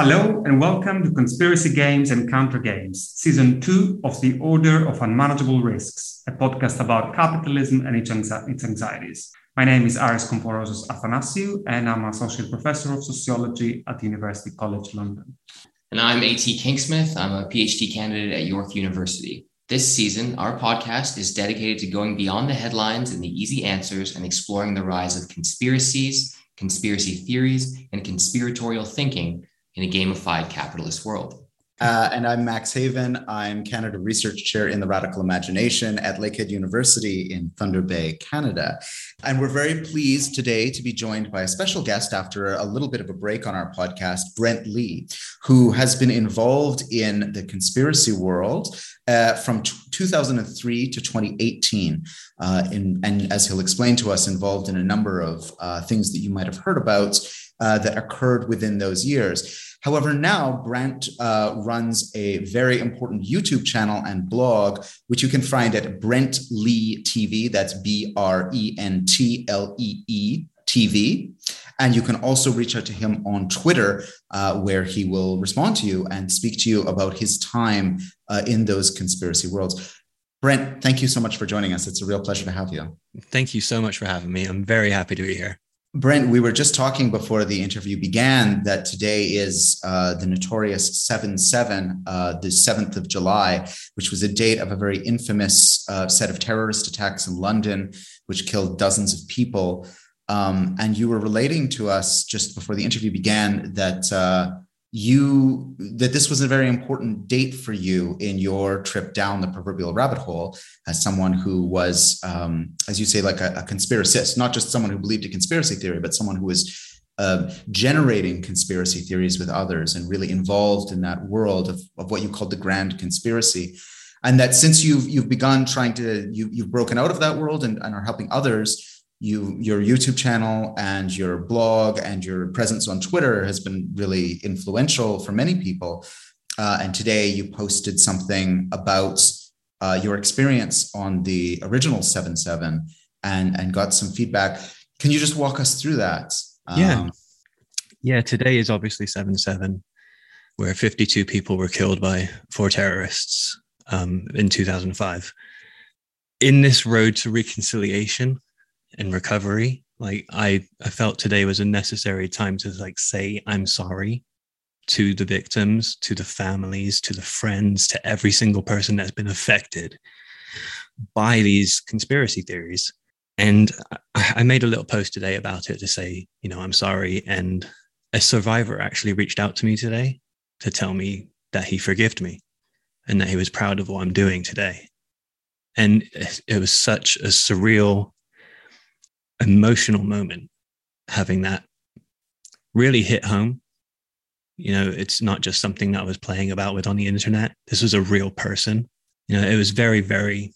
Hello and welcome to Conspiracy Games and Counter Games, Season 2 of The Order of Unmanageable Risks, a podcast about capitalism and its anxieties. My name is Aris Komporozos Athanasiou, and I'm Associate Professor of Sociology at University College London. And I'm A.T. Kingsmith. I'm a PhD candidate at York University. This season, our podcast is dedicated to going beyond the headlines and the easy answers and exploring the rise of conspiracies, conspiracy theories, and conspiratorial thinking in a gamified capitalist world. Uh, and I'm Max Haiven. I'm Canada Research Chair in the Radical Imagination at Lakehead University in Thunder Bay, Canada. And we're very pleased today to be joined by a special guest after a little bit of a break on our podcast, Brent Lee, who has been involved in the conspiracy world uh, from t- 2003 to 2018. Uh, in, and as he'll explain to us, involved in a number of uh, things that you might have heard about uh, that occurred within those years. However, now Brent uh, runs a very important YouTube channel and blog, which you can find at Brent Lee TV. That's B R E N T L E E TV. And you can also reach out to him on Twitter, uh, where he will respond to you and speak to you about his time uh, in those conspiracy worlds. Brent, thank you so much for joining us. It's a real pleasure to have you. Thank you so much for having me. I'm very happy to be here. Brent, we were just talking before the interview began that today is uh, the notorious 7 7, uh, the 7th of July, which was a date of a very infamous uh, set of terrorist attacks in London, which killed dozens of people. Um, and you were relating to us just before the interview began that uh, you that this was a very important date for you in your trip down the proverbial rabbit hole as someone who was um, as you say like a, a conspiracist not just someone who believed a conspiracy theory but someone who was uh, generating conspiracy theories with others and really involved in that world of, of what you called the grand conspiracy. And that since you've you've begun trying to you, you've broken out of that world and, and are helping others you your youtube channel and your blog and your presence on twitter has been really influential for many people. Uh, and today you posted something about uh, your experience on the original 7-7 and and got some feedback. Can you just walk us through that? Um, yeah yeah today is obviously 7-7 where 52 people were killed by four terrorists um, in 2005 in this road to reconciliation and recovery. Like i i felt today was a necessary time to like say i'm sorry to the victims to the families to the friends to every single person that's been affected by these conspiracy theories. And I, I made a little post today about it to say you know i'm sorry. And a survivor actually reached out to me today to tell me that he forgived me and that he was proud of what i'm doing today. And it was such a surreal emotional moment having that really hit home. You know it's not just something that i was playing about with on the internet. This was a real person. You know it was very very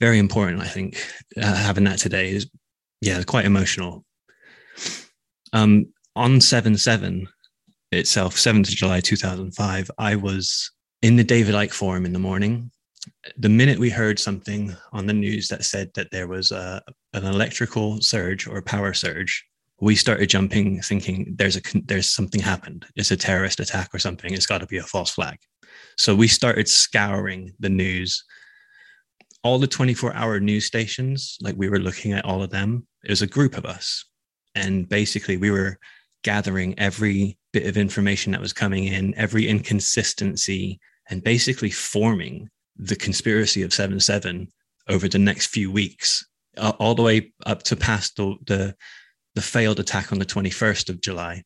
very important i think uh, having that today is yeah quite emotional. Um on 7-7 itself 7th of july 2005 i was in the david icke forum in the morning. The minute we heard something on the news that said that there was a, an electrical surge or power surge, we started jumping, thinking there's a there's something happened. It's a terrorist attack or something. It's got to be a false flag. So we started scouring the news. All the 24 hour news stations, like we were looking at all of them. It was a group of us, and basically we were gathering every bit of information that was coming in, every inconsistency, and basically forming the conspiracy of 7 7 over the next few weeks, uh, all the way up to past the, the, the failed attack on the 21st of July.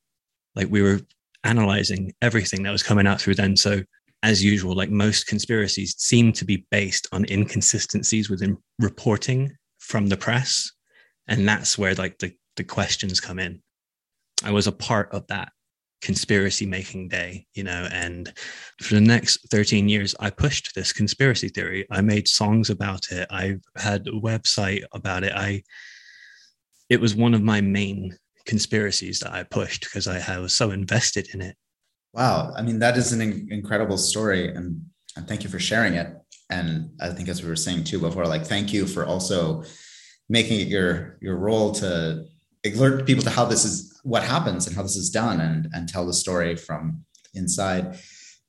Like we were analyzing everything that was coming out through then. So, as usual, like most conspiracies seem to be based on inconsistencies within reporting from the press. And that's where like the, the questions come in. I was a part of that conspiracy making day, you know. And for the next 13 years, I pushed this conspiracy theory. I made songs about it. I had a website about it. I it was one of my main conspiracies that I pushed because I, was so invested in it. Wow. I mean, that is an in- incredible story. And, and thank you for sharing it. And I think as we were saying too before, like thank you for also making it your your role to alert people to how this is what happens and how this is done and and tell the story from inside.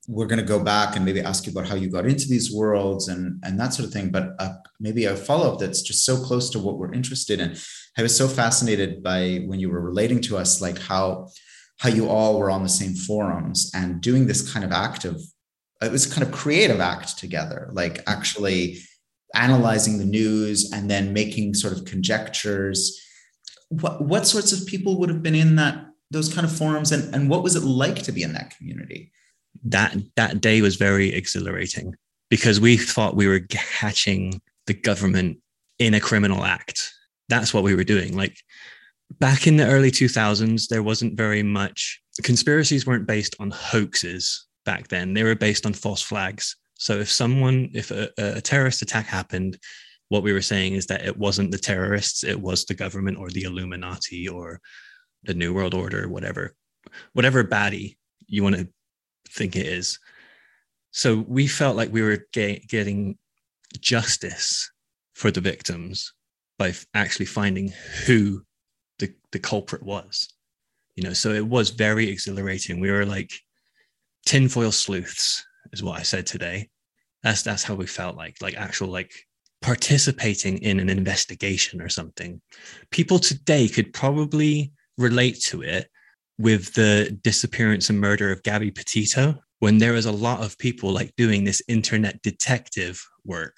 We're going to go back and maybe ask you about how you got into these worlds and and that sort of thing. But uh, maybe a follow up that's just so close to what we're interested in. I was so fascinated by when you were relating to us, like how how you all were on the same forums and doing this kind of act of It was kind of creative act together, like actually analyzing the news and then making sort of conjectures. What what sorts of people would have been in that those kind of forums and, and what was it like to be in that community? That that day was very exhilarating because we thought we were catching the government in a criminal act. That's what we were doing. Like back in the early 2000s, there wasn't very much, conspiracies weren't based on hoaxes back then. They were based on false flags. So if someone, if a, a terrorist attack happened, what we were saying is that it wasn't the terrorists, it was the government or the Illuminati or the New World Order, whatever, whatever baddie you want to think it is. So we felt like we were get, getting justice for the victims by actually finding who the, the culprit was. You know, so it was very exhilarating. We were like tinfoil sleuths, is what I said today. That's that's how we felt like, like actual like participating in an investigation or something. People today could probably relate to it with the disappearance and murder of Gabby Petito, when there was a lot of people like doing this internet detective work,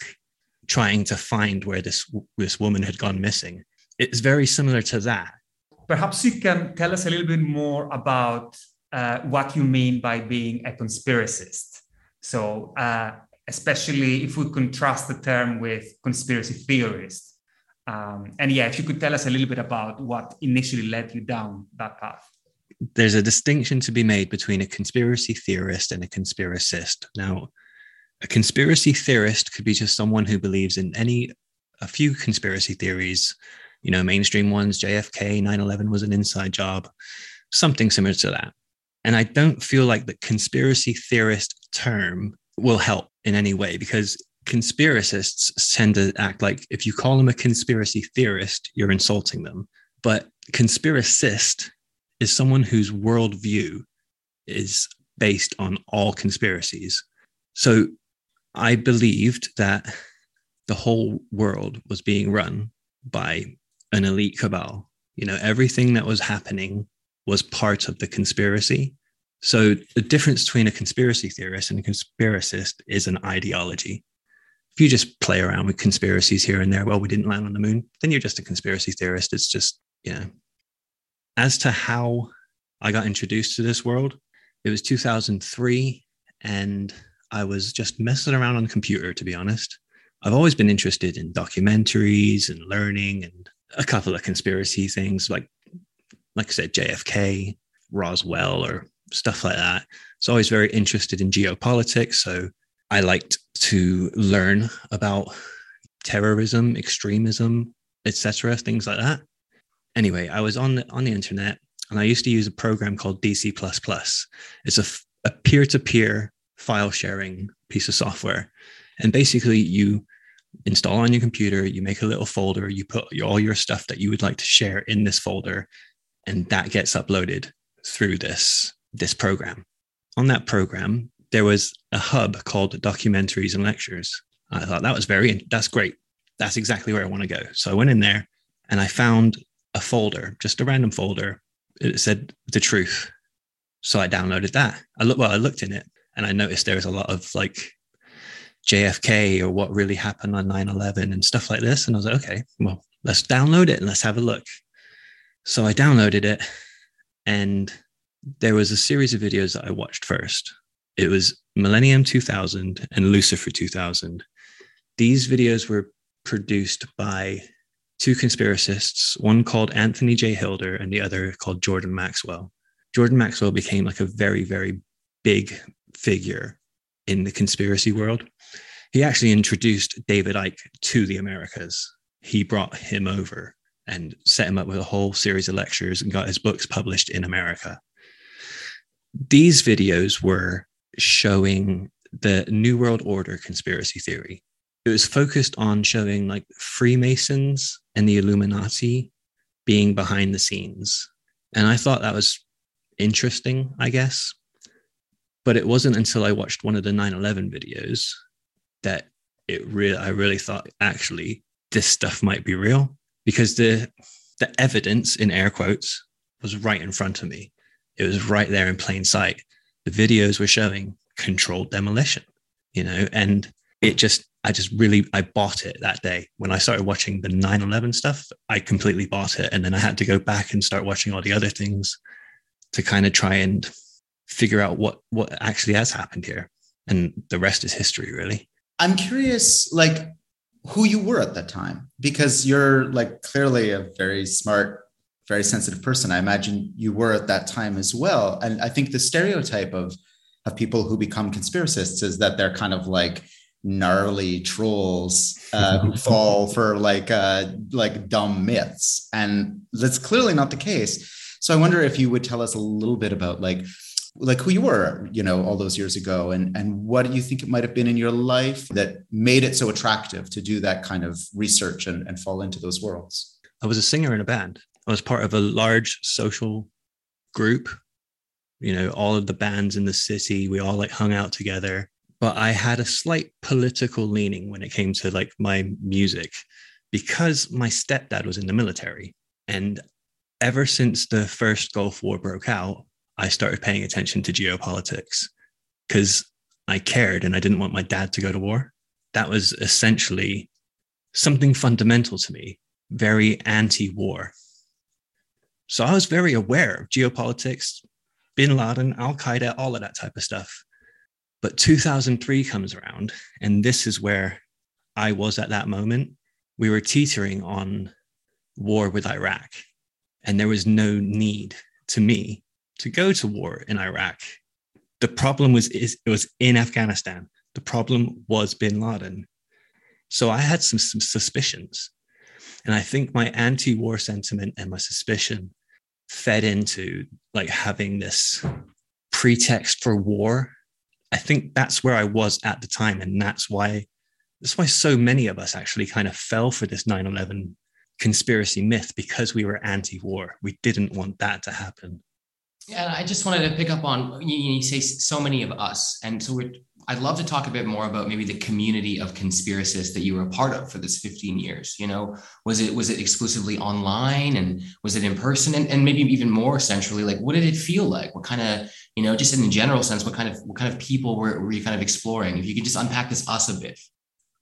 trying to find where this this woman had gone missing. It's very similar to that. Perhaps you can tell us a little bit more about uh, what you mean by being a conspiracist. So, uh, especially if we contrast the term with conspiracy theorist. Um, and yeah, if you could tell us a little bit about what initially led you down that path. There's a distinction to be made between a conspiracy theorist and a conspiracist. Now, a conspiracy theorist could be just someone who believes in any, a few conspiracy theories, you know, mainstream ones, JFK, 9 11 was an inside job, something similar to that. And I don't feel like the conspiracy theorist term will help in any way because conspiracists tend to act like if you call them a conspiracy theorist, you're insulting them. But conspiracist is someone whose worldview is based on all conspiracies. So I believed that the whole world was being run by an elite cabal. You know, everything that was happening was part of the conspiracy. So the difference between a conspiracy theorist and a conspiracist is an ideology if you just play around with conspiracies here and there, well, we didn't land on the moon, then you're just a conspiracy theorist. It's just, you know. As to how I got introduced to this world, it was 2003, and I was just messing around on the computer, to be honest. I've always been interested in documentaries and learning and a couple of conspiracy things like like I said, JFK, Roswell, or stuff like that. It's always very interested in geopolitics. So I liked to learn about terrorism, extremism, etc., things like that. Anyway, I was on the, on the internet and I used to use a program called DC++. It's a, a peer-to-peer file sharing piece of software. And basically you install on your computer, you make a little folder, you put all your stuff that you would like to share in this folder, and that gets uploaded through this, this program. On that program, there was a hub called documentaries and lectures. I thought that was very, that's great. That's exactly where I want to go. So I went in there and I found a folder, just a random folder. It said the truth. So I downloaded that. I looked, well, I looked in it and I noticed there was a lot of like JFK or what really happened on 9 11 and stuff like this. And I was like, okay, well, let's download it and let's have a look. So I downloaded it and there was a series of videos that I watched first it was Millennium 2000 and Lucifer 2000. These videos were produced by two conspiracists, one called Anthony J. Hilder and the other called Jordan Maxwell. Jordan Maxwell became like a very, very big figure in the conspiracy world. He actually introduced David Icke to the Americas. He brought him over and set him up with a whole series of lectures and got his books published in America. These videos were showing the New World Order conspiracy theory. It was focused on showing like Freemasons and the Illuminati being behind the scenes. And I thought that was interesting, I guess. But it wasn't until I watched one of the 9 11 videos that it really, I really thought actually this stuff might be real because the, the evidence in air quotes was right in front of me. It was right there in plain sight. The videos were showing controlled demolition, you know, and it just, I just really, I bought it that day. When I started watching the 9 11 stuff, I completely bought it. And then I had to go back and start watching all the other things to kind of try and figure out what what actually has happened here and the rest is history really i'm curious like who you were at that time because you're like clearly a very smart very sensitive person i imagine you were at that time as well and i think the stereotype of of people who become conspiracists is that they're kind of like gnarly trolls uh, who fall for like uh, like dumb myths and that's clearly not the case so I wonder if you would tell us a little bit about like like who you were, you know, all those years ago, and and what do you think it might have been in your life that made it so attractive to do that kind of research and, and fall into those worlds? I was a singer in a band. I was part of a large social group. You know, all of the bands in the city, we all like hung out together. But I had a slight political leaning when it came to like my music because my stepdad was in the military. And ever since the first Gulf War broke out, I started paying attention to geopolitics because I cared and I didn't want my dad to go to war. That was essentially something fundamental to me, very anti war. So I was very aware of geopolitics, bin Laden, Al Qaeda, all of that type of stuff. But 2003 comes around, and this is where I was at that moment. We were teetering on war with Iraq and there was no need to me to go to war in Iraq. The problem was is, it was in Afghanistan. The problem was bin Laden. So I had some, some suspicions. And I think my anti-war sentiment and my suspicion fed into like having this pretext for war. I think that's where I was at the time. And that's why that's why so many of us actually kind of fell for this 9-11 conspiracy myth because we were anti-war. We didn't want that to happen. Yeah, I just wanted to pick up on you, you say so many of us, and so I'd love to talk a bit more about maybe the community of conspiracists that you were a part of for this 15 years. You know, was it was it exclusively online, and was it in person, and, and maybe even more centrally, like what did it feel like? What kind of you know, just in the general sense, what kind of what kind of people were, were you kind of exploring? If you could just unpack this us a bit.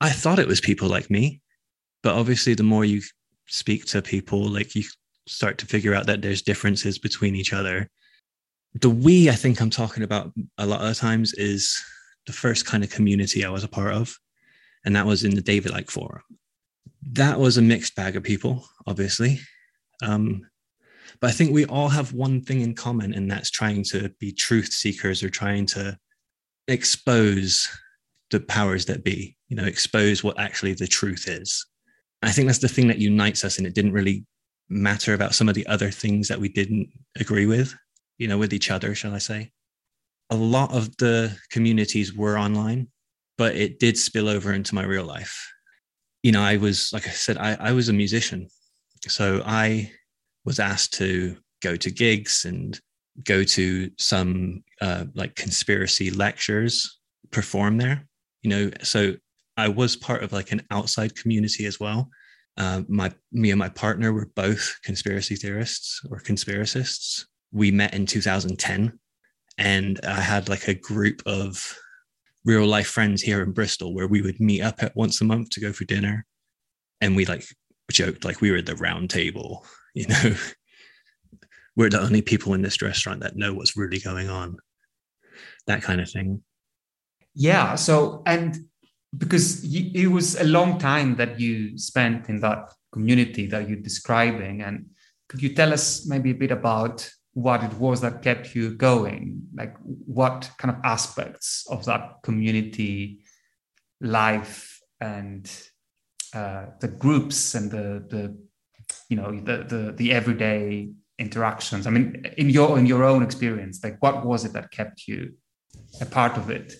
I thought it was people like me, but obviously, the more you speak to people, like you start to figure out that there's differences between each other. The we I think I'm talking about a lot of the times is the first kind of community I was a part of, and that was in the David Icke Forum. That was a mixed bag of people, obviously. Um, but I think we all have one thing in common, and that's trying to be truth seekers or trying to expose the powers that be, you know, expose what actually the truth is. I think that's the thing that unites us, and it didn't really matter about some of the other things that we didn't agree with, you know, with each other, shall I say. A lot of the communities were online, but it did spill over into my real life. You know, I was, like I said, I, I was a musician. So I was asked to go to gigs and go to some uh, like conspiracy lectures, perform there, you know. So I was part of like an outside community as well. Uh, my me and my partner were both conspiracy theorists or conspiracists. We met in 2010, and I had like a group of real life friends here in Bristol where we would meet up at once a month to go for dinner, and we like joked like we were at the round table, you know. we're the only people in this restaurant that know what's really going on. That kind of thing. Yeah. So, and because you, it was a long time that you spent in that community that you're describing and could you tell us maybe a bit about what it was that kept you going like what kind of aspects of that community life and uh, the groups and the the you know the, the the everyday interactions i mean in your in your own experience like what was it that kept you a part of it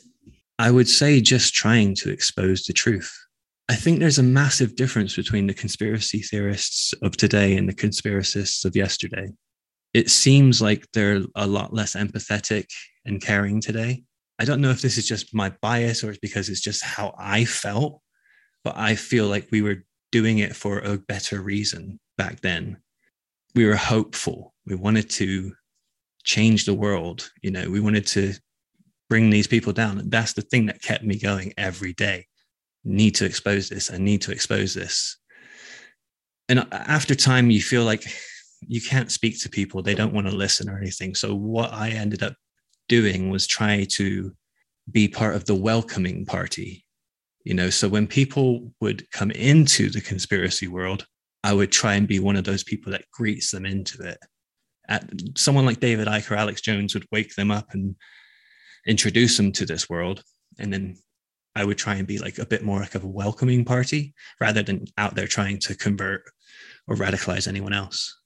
I would say just trying to expose the truth. I think there's a massive difference between the conspiracy theorists of today and the conspiracists of yesterday. It seems like they're a lot less empathetic and caring today. I don't know if this is just my bias or it's because it's just how I felt, but I feel like we were doing it for a better reason back then. We were hopeful. We wanted to change the world. You know, we wanted to bring these people down. And that's the thing that kept me going every day. Need to expose this. I need to expose this. And after time, you feel like you can't speak to people. They don't want to listen or anything. So what I ended up doing was try to be part of the welcoming party. You know, so when people would come into the conspiracy world, I would try and be one of those people that greets them into it. At, someone like David Icke or Alex Jones would wake them up and introduce them to this world. And then I would try and be like a bit more like of a welcoming party rather than out there trying to convert or radicalize anyone else.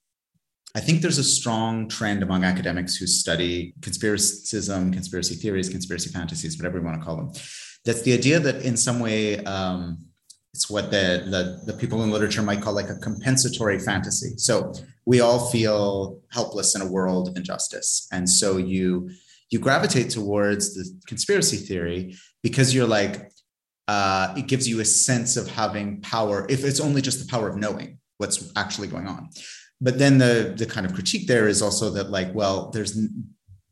I think there's a strong trend among academics who study conspiracism, conspiracy theories, conspiracy fantasies, whatever you want to call them. That's the idea that in some way um, it's what the, the, the people in literature might call like a compensatory fantasy. So we all feel helpless in a world of injustice, and so you you gravitate towards the conspiracy theory because you're like uh, it gives you a sense of having power if it's only just the power of knowing what's actually going on but then the the kind of critique there is also that like well there's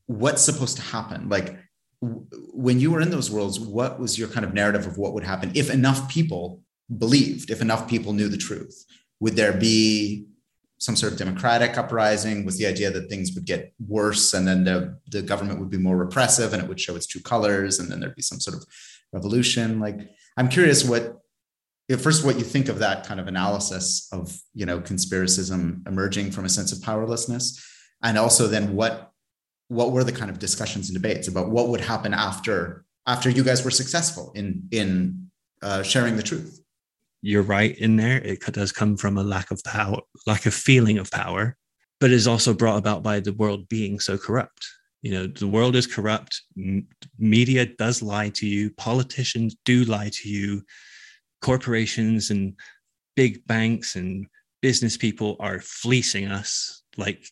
what's supposed to happen? Like when you were in those worlds what was your kind of narrative of what would happen if enough people believed if enough people knew the truth? Would there be some sort of democratic uprising was the idea that things would get worse and then the, the government would be more repressive and it would show its true colors and then there'd be some sort of revolution? Like i'm curious what first what you think of that kind of analysis of you know conspiracism emerging from a sense of powerlessness? And also then what what were the kind of discussions and debates about what would happen after after you guys were successful in in uh, sharing the truth? You're right in there. It does come from a lack of power lack of feeling of power but is also brought about by the world being so corrupt. You know the world is corrupt. Media does lie to you. Politicians do lie to you corporations and big banks and business people are fleecing us. Like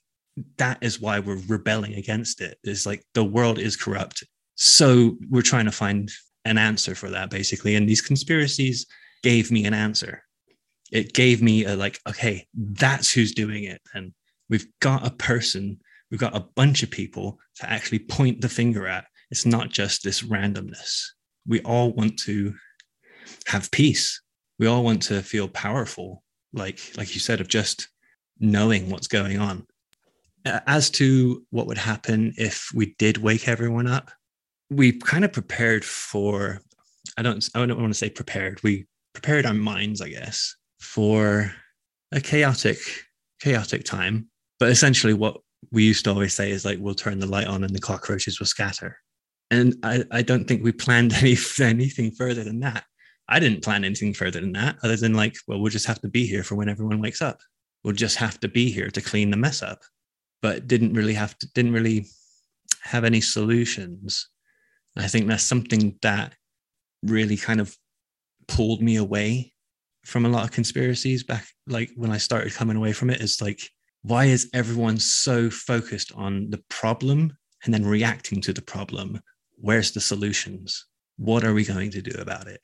that is why we're rebelling against it. It's like the world is corrupt. So we're trying to find an answer for that basically. And these conspiracies gave me an answer. It gave me a like okay that's who's doing it. And we've got a person we've got a bunch of people to actually point the finger at. It's not just this randomness. We all want to have peace. We all want to feel powerful, like like you said, of just knowing what's going on. As to what would happen if we did wake everyone up, we kind of prepared for. I don't. I don't want to say prepared. We prepared our minds, I guess, for a chaotic, chaotic time. But essentially, what we used to always say is like, we'll turn the light on and the cockroaches will scatter. And I, I don't think we planned any anything further than that. I didn't plan anything further than that, other than like, well, we'll just have to be here for when everyone wakes up. We'll just have to be here to clean the mess up. But didn't really have to, didn't really have any solutions. I think that's something that really kind of pulled me away from a lot of conspiracies back like when I started coming away from it is like why is everyone so focused on the problem and then reacting to the problem where's the solutions what are we going to do about it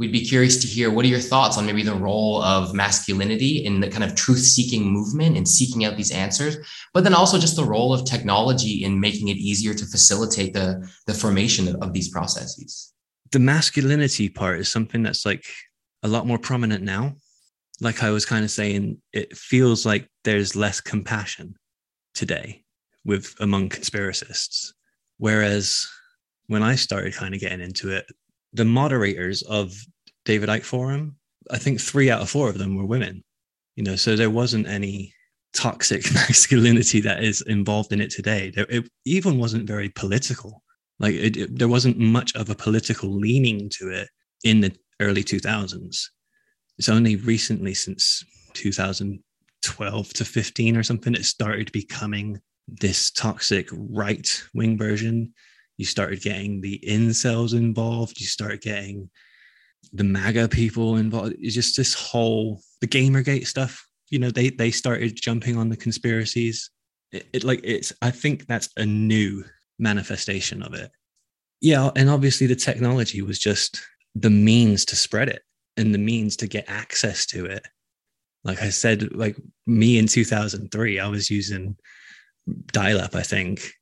we'd be curious to hear what are your thoughts on maybe the role of masculinity in the kind of truth seeking movement and seeking out these answers but then also just the role of technology in making it easier to facilitate the the formation of, of these processes? The masculinity part is something that's like a lot more prominent now. Like i was kind of saying it feels like there's less compassion today with among conspiracists. Whereas when i started kind of getting into it the moderators of David Icke Forum, I think three out of four of them were women. You know, so there wasn't any toxic masculinity that is involved in it today. There, it even wasn't very political. Like it, it, there wasn't much of a political leaning to it in the early 2000s. It's only recently, since 2012 to 15 or something, it started becoming this toxic right wing version you started getting the incels involved you start getting the maga people involved. It's just this whole the gamergate stuff you know they they started jumping on the conspiracies. It, it like it's i think that's a new manifestation of it. Yeah, and obviously the technology was just the means to spread it and the means to get access to it. Like I said, like me in 2003, I was using dial up, I think,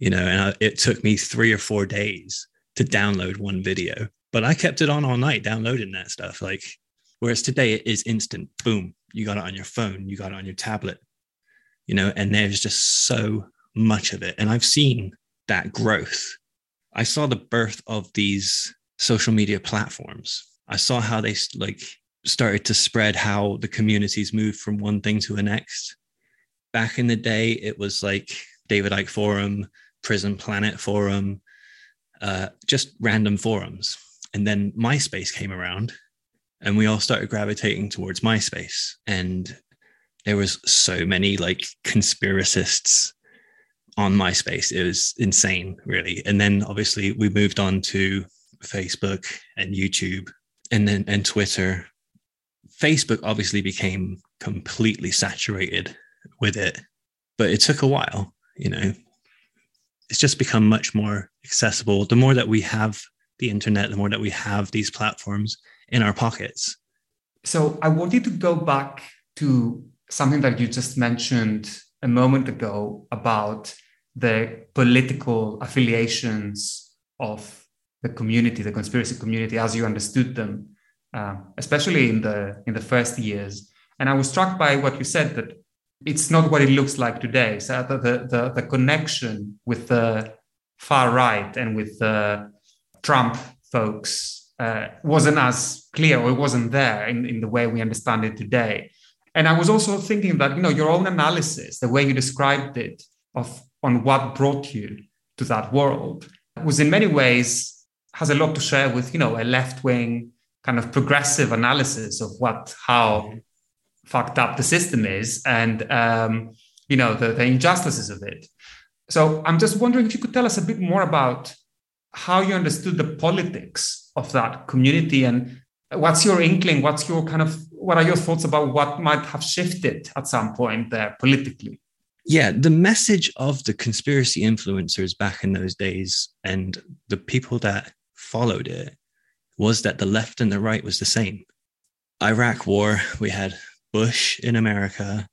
you know, and I, it took me three or four days to download one video, but I kept it on all night downloading that stuff. Like, whereas today it is instant, boom, you got it on your phone, you got it on your tablet, you know, and there's just so much of it. And I've seen that growth. I saw the birth of these social media platforms. I saw how they like started to spread how the communities moved from one thing to the next. Back in the day, it was like David Icke Forum, Prison Planet Forum, uh, just random forums. And then MySpace came around and we all started gravitating towards MySpace. And there was so many like conspiracists on MySpace. It was insane, really. And then obviously we moved on to Facebook and YouTube and then and Twitter. Facebook obviously became completely saturated with it, but it took a while, you know. It's just become much more accessible. The more that we have the internet, the more that we have these platforms in our pockets. So I wanted to go back to something that you just mentioned a moment ago about the political affiliations of the community, the conspiracy community, as you understood them, uh, especially in the in the first years. And I was struck by what you said that it's not what it looks like today. So the the, the connection with the far right and with the Trump folks uh, wasn't as clear or it wasn't there in, in the way we understand it today. And I was also thinking that you know your own analysis, the way you described it, of on what brought you to that world, was in many ways has a lot to share with you know a left wing kind of progressive analysis of what how fucked up the system is and um, you know the, the injustices of it. So I'm just wondering if you could tell us a bit more about how you understood the politics of that community and what's your inkling? What's your kind of what are your thoughts about what might have shifted at some point there politically? Yeah the message of the conspiracy influencers back in those days and the people that followed it was that the left and the right was the same. Iraq war we had bush in america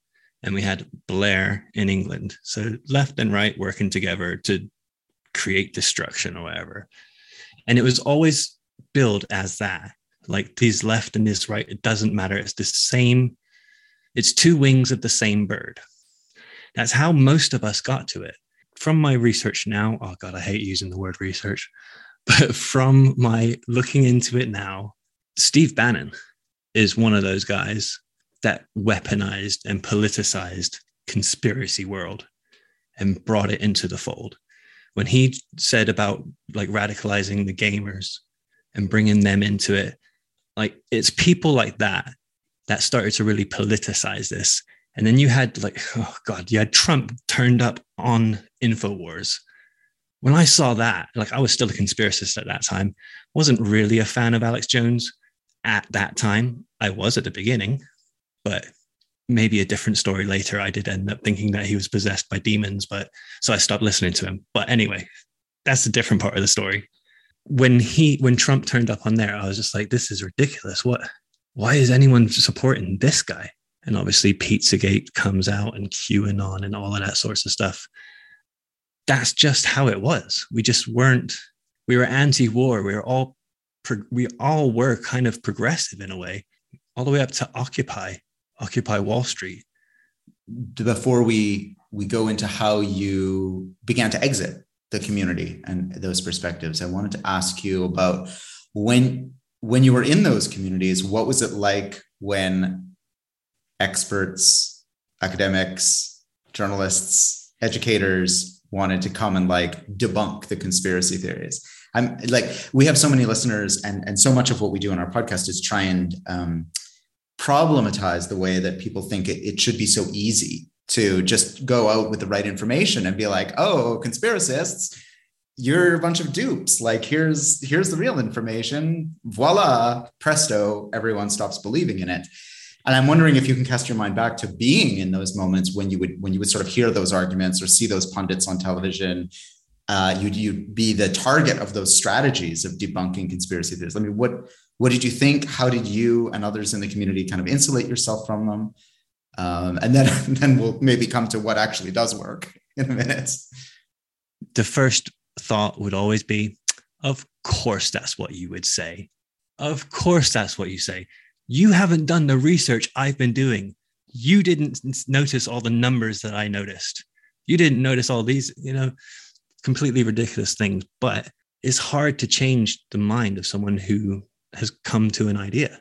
and we had blair in england so left and right working together to create destruction or whatever. And it was always billed as that. Like these left and this right, it doesn't matter. It's the same, it's two wings of the same bird. That's how most of us got to it. From my research now, oh God, I hate using the word research, but from my looking into it now, Steve Bannon is one of those guys that weaponized and politicized conspiracy world and brought it into the fold. When he said about like radicalizing the gamers and bringing them into it like it's people like that that started to really politicize this. And then you had like oh god you had trump turned up on infowars. When i saw that like i was still a conspiracist at that time. Wasn't really a fan of alex jones at that time. I was at the beginning but maybe a different story later. I did end up thinking that he was possessed by demons, but so I stopped listening to him. But anyway, that's a different part of the story. When he when Trump turned up on there, I was just like, this is ridiculous. What why is anyone supporting this guy? And obviously Pizzagate comes out and QAnon and all of that sorts of stuff. That's just how it was. We just weren't, we were anti-war. We were all we all were kind of progressive in a way, all the way up to Occupy Occupy Wall Street. Before we we go into how you began to exit the community and those perspectives, I wanted to ask you about when when you were in those communities, what was it like when experts, academics, journalists, educators wanted to come and like debunk the conspiracy theories? I'm like, we have so many listeners, and and so much of what we do in our podcast is try and um, problematize the way that people think it, it should be so easy to just go out with the right information and be like, oh, conspiracists, you're a bunch of dupes. Like here's here's the real information. Voila, presto, everyone stops believing in it. And I'm wondering if you can cast your mind back to being in those moments when you would when you would sort of hear those arguments or see those pundits on television. uh, you'd, you'd be the target of those strategies of debunking conspiracy theories. I mean, what, what did you think? How did you and others in the community kind of insulate yourself from them? Um, and then, then we'll maybe come to what actually does work in a minute. The first thought would always be, of course, that's what you would say. Of course, that's what you say. You haven't done the research I've been doing. You didn't notice all the numbers that I noticed. You didn't notice all these, you know, completely ridiculous things. But it's hard to change the mind of someone who has come to an idea.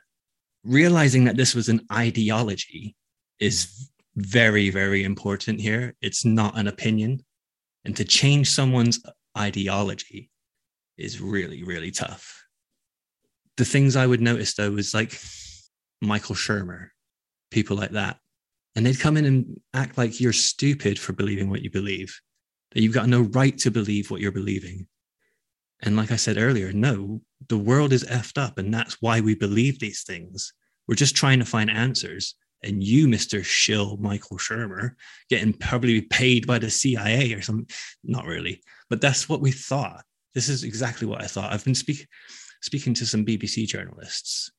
Realizing that this was an ideology is very, very important here. It's not an opinion. And to change someone's ideology is really, really tough. The things I would notice though was like Michael Shermer, people like that. And they'd come in and act like you're stupid for believing what you believe, that you've got no right to believe what you're believing. And like I said earlier, no, the world is effed up. And that's why we believe these things. We're just trying to find answers. And you, Mr. Shill Michael Shermer, getting probably paid by the CIA or something. Not really, but that's what we thought. This is exactly what I thought. I've been speak, speaking to some BBC journalists,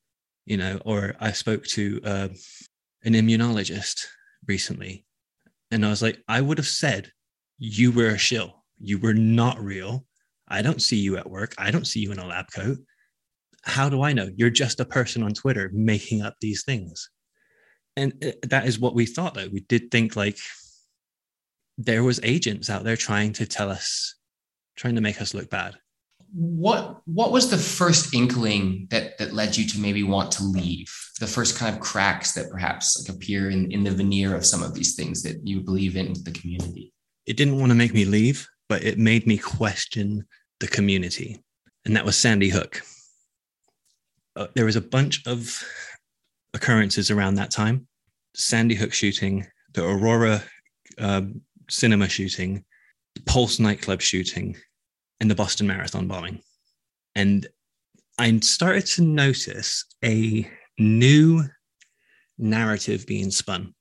you know, or I spoke to uh, an immunologist recently. And I was like, I would have said you were a shill. You were not real. I don't see you at work. I don't see you in a lab coat. How do I know? You're just a person on Twitter making up these things. And uh, that is what we thought, though. We did think like there was agents out there trying to tell us trying to make us look bad. What what was the first inkling that that led you to maybe want to leave? The first kind of cracks that perhaps like appear in, in the veneer of some of these things that you believe in the community. It didn't want to make me leave, but it made me question the community. And that was Sandy Hook. Uh, there was a bunch of occurrences around that time Sandy Hook shooting, the Aurora uh, cinema shooting, Pulse nightclub shooting, and the Boston Marathon bombing. And I started to notice a new narrative being spun.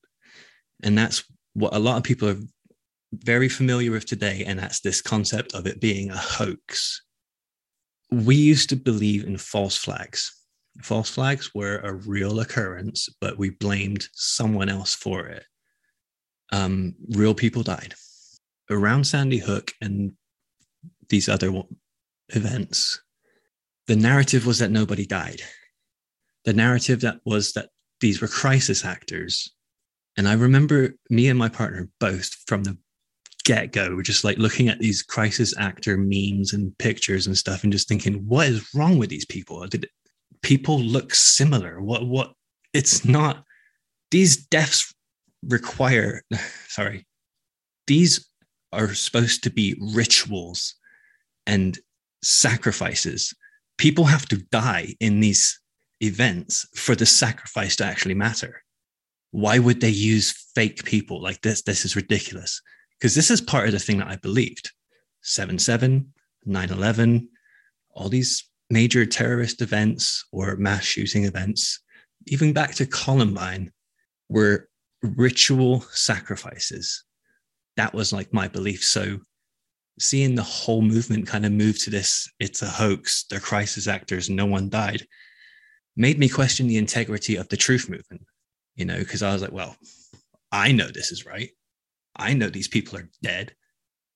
And that's what a lot of people are very familiar with today. And that's this concept of it being a hoax. We used to believe in false flags. False flags were a real occurrence, but we blamed someone else for it. Um, real people died. Around Sandy Hook and these other events, the narrative was that nobody died. The narrative that was that these were crisis actors. And I remember me and my partner both from the get go, we're just like looking at these crisis actor memes and pictures and stuff and just thinking, what is wrong with these people? Did people look similar? What, what, it's not, these deaths require, sorry, these are supposed to be rituals and sacrifices. People have to die in these events for the sacrifice to actually matter. Why would they use fake people like this? This is ridiculous. Because this is part of the thing that I believed 7 7, 9 11, all these major terrorist events or mass shooting events, even back to Columbine, were ritual sacrifices. That was like my belief. So seeing the whole movement kind of move to this it's a hoax they're crisis actors no one died made me question the integrity of the truth movement you know because i was like well i know this is right i know these people are dead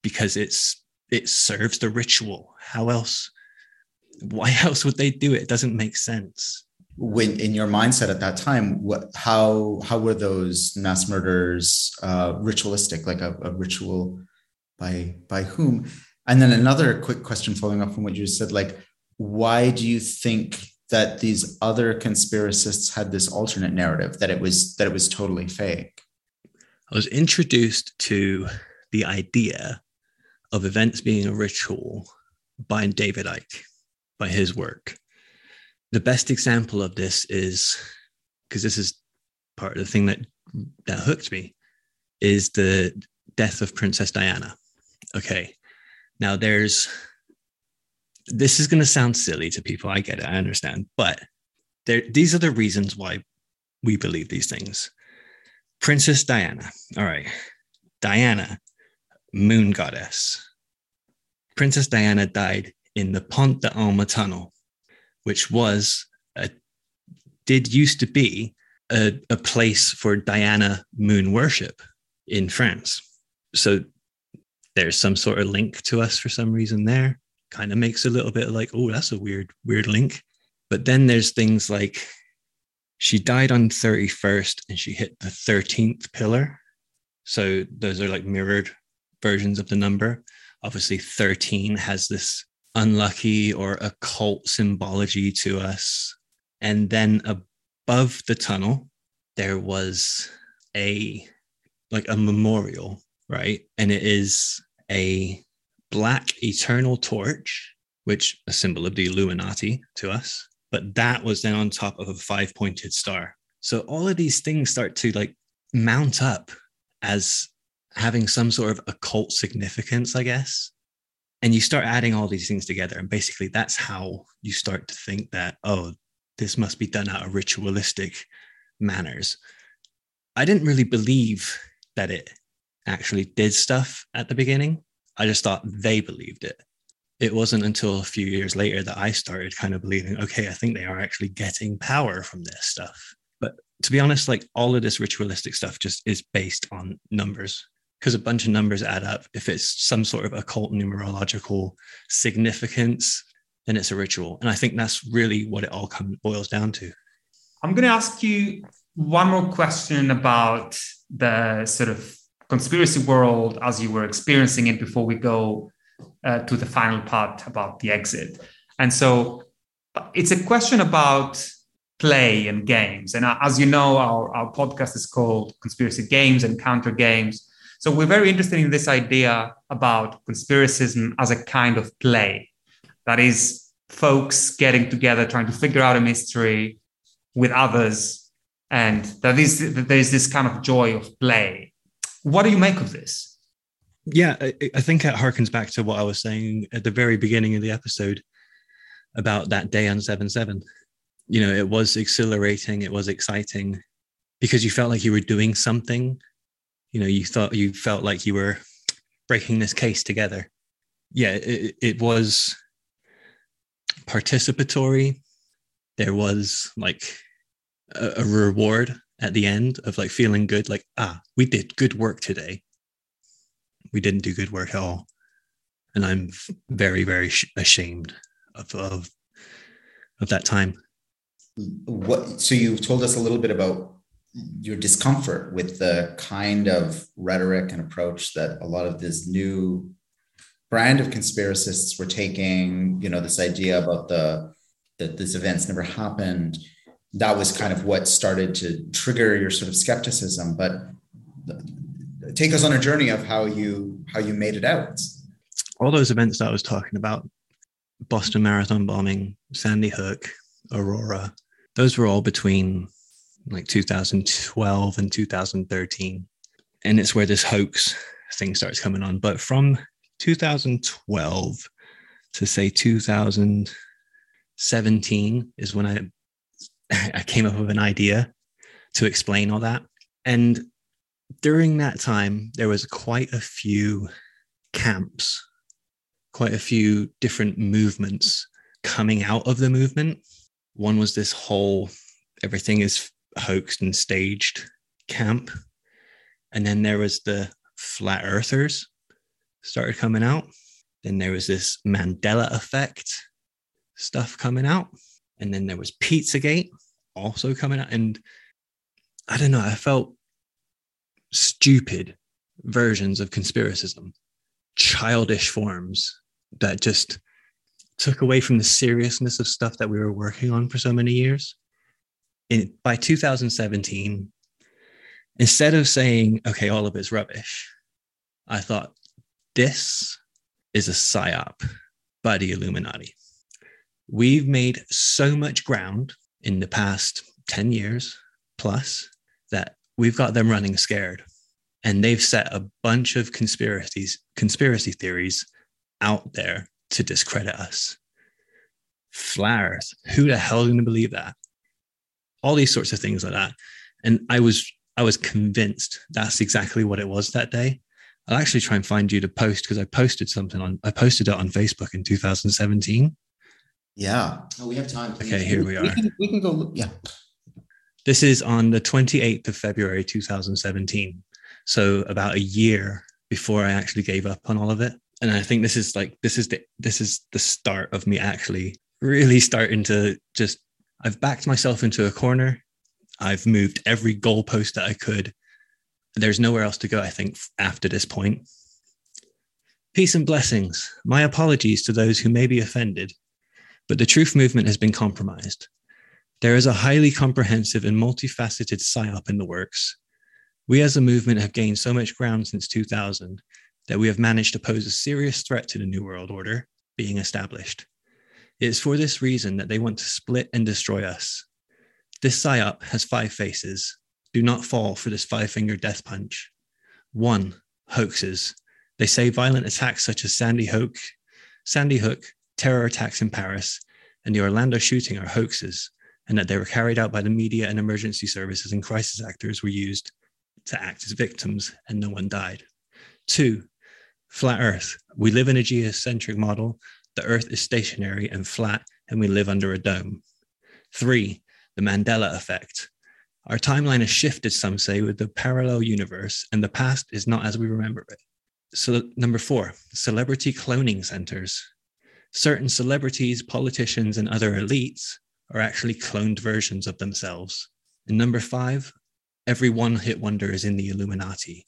because it's it serves the ritual. How else why else would they do it? It doesn't make sense. When in your mindset at that time what how how were those mass murders uh ritualistic like a, a ritual by by whom? And then another quick question following up from what you said like why do you think that these other conspiracists had this alternate narrative that it was that it was totally fake i was introduced to the idea of events being a ritual by david icke by his work the best example of this is because this is part of the thing that that hooked me is the death of princess diana okay, now there's, this is going to sound silly to people. I get it. I understand. But there, these are the reasons why we believe these things. Princess Diana. All right. Diana, moon goddess. Princess Diana died in the Pont de Alma tunnel, which was a, did used to be a, a place for Diana moon worship in France. So there's some sort of link to us for some reason there. Kind of makes a little bit like, oh, that's a weird, weird link. But then there's things like she died on 31st and she hit the 13th pillar. So those are like mirrored versions of the number. Obviously, 13 has this unlucky or occult symbology to us. And then above the tunnel, there was a like a memorial, right? And it is a black eternal torch, which a symbol of the Illuminati to us. But that was then on top of a five pointed star. So all of these things start to like mount up as having some sort of occult significance, I guess. And you start adding all these things together. And basically, that's how you start to think that, oh, this must be done out of ritualistic manners. I didn't really believe that it actually did stuff at the beginning. I just thought they believed it. It wasn't until a few years later that I started kind of believing, okay, I think they are actually getting power from this stuff. But to be honest, like all of this ritualistic stuff just is based on numbers because a bunch of numbers add up. If it's some sort of occult numerological significance, then it's a ritual. And I think that's really what it all comes boils down to. I'm going to ask you one more question about the sort of conspiracy world as you were experiencing it before we go uh, to the final part about the exit. And so it's a question about play and games. And as you know, our, our podcast is called Conspiracy Games and Counter Games. So we're very interested in this idea about conspiracism as a kind of play. That is, folks getting together, trying to figure out a mystery with others, and that is that there's this kind of joy of play. What do you make of this? Yeah, I, I think it harkens back to what I was saying at the very beginning of the episode about that day on 7 7. You know, it was exhilarating, it was exciting because you felt like you were doing something. You know you thought you felt like you were breaking this case together. Yeah it, it was participatory. There was like a, a, reward at the end of like feeling good like ah we did good work today we didn't do good work at all. And i'm very very ashamed of of, of that time. What so you've told us a little bit about your discomfort with the kind of rhetoric and approach that a lot of this new brand of conspiracists were taking you know this idea about the that this events never happened. That was kind of what started to trigger your sort of skepticism but take us on a journey of how you how you made it out all those events that i was talking about boston marathon bombing sandy hook aurora those were all between like 2012 and 2013. And it's where this hoax thing starts coming on. But from 2012 to say 2017 is when I I came up with an idea to explain all that. And during that time, there was quite a few camps, quite a few different movements coming out of the movement. One was this whole everything is hoaxed and staged camp. And then there was the flat earthers started coming out. Then there was this Mandela effect stuff coming out. And then there was Pizzagate also coming out. And I don't know, I felt stupid versions of conspiracism, childish forms that just took away from the seriousness of stuff that we were working on for so many years in, by 2017, instead of saying, okay, all of it's rubbish, I thought this is a psyop by the Illuminati. We've made so much ground in the past 10 years plus that we've got them running scared. And they've set a bunch of conspiracies, conspiracy theories out there to discredit us. Flowers. Who the hell is going to believe that? all these sorts of things like that. And I was I was convinced that's exactly what it was that day. I'll actually try and find you to post because I posted something on I posted it on Facebook in 2017. Yeah. Oh, we have time. please. Okay, here we are. We can, we can go. Yeah. This is on the 28th of February 2017. So about a year before I actually gave up on all of it. And I think this is like this is the this is the start of me actually really starting to just I've backed myself into a corner. I've moved every goalpost that I could. There's nowhere else to go, I think, after this point. Peace and blessings. My apologies to those who may be offended, but the truth movement has been compromised. There is a highly comprehensive and multifaceted PSYOP in the works. We as a movement have gained so much ground since 2000 that we have managed to pose a serious threat to the New World Order being established. It is for this reason that they want to split and destroy us. This PSYOP has five faces. Do not fall for this five finger death punch. One, hoaxes. They say violent attacks such as Sandy Hook, Sandy Hook, terror attacks in Paris, and the Orlando shooting are hoaxes, and that they were carried out by the media and emergency services and crisis actors were used to act as victims and no one died. Two, flat Earth. We live in a geocentric model. The Earth is stationary and flat, and we live under a dome. Three, the Mandela effect. Our timeline has shifted, some say, with the parallel universe, and the past is not as we remember it. So, number four, celebrity cloning centers. Certain celebrities, politicians, and other elites are actually cloned versions of themselves. And number five, every one hit wonder is in the Illuminati.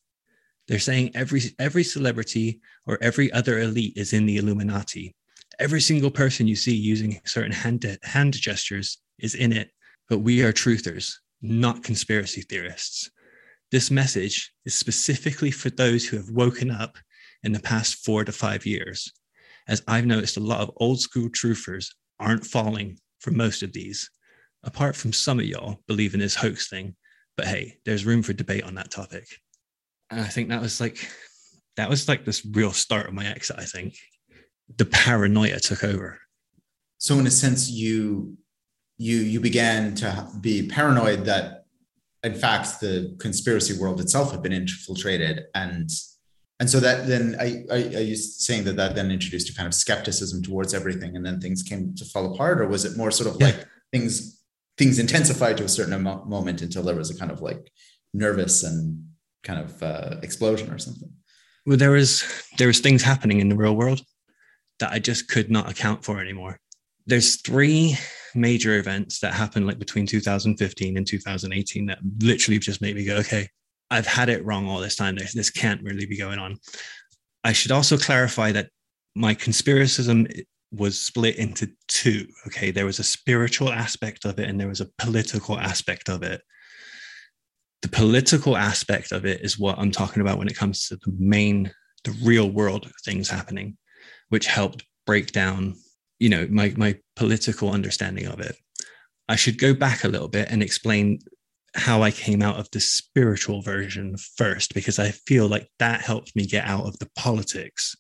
They're saying every every celebrity or every other elite is in the Illuminati. Every single person you see using certain hand, hand gestures is in it, but we are truthers, not conspiracy theorists. This message is specifically for those who have woken up in the past four to five years, as I've noticed a lot of old school truthers aren't falling for most of these, apart from some of y'all believe in this hoax thing. But hey, there's room for debate on that topic. And I think that was like, that was like this real start of my exit, I think. The paranoia took over. So in a sense, you you you began to be paranoid that in fact the conspiracy world itself had been infiltrated and and so that then I, I, are you saying that that then introduced a kind of skepticism towards everything and then things came to fall apart or was it more sort of Yeah. like things things intensified to a certain amo- moment until there was a kind of like nervous and kind of uh, explosion or something well, there was there was things happening in the real world that I just could not account for anymore. There's three major events that happened like between 2015 and 2018 that literally just made me go, okay, I've had it wrong all this time. This, can't really be going on. I should also clarify that my conspiracism was split into two. Okay, there was a spiritual aspect of it and there was a political aspect of it the political aspect of it is what I'm talking about when it comes to the main, the real world things happening, which helped break down, you know, my my political understanding of it. I should go back a little bit and explain how I came out of the spiritual version first, because I feel like that helped me get out of the politics.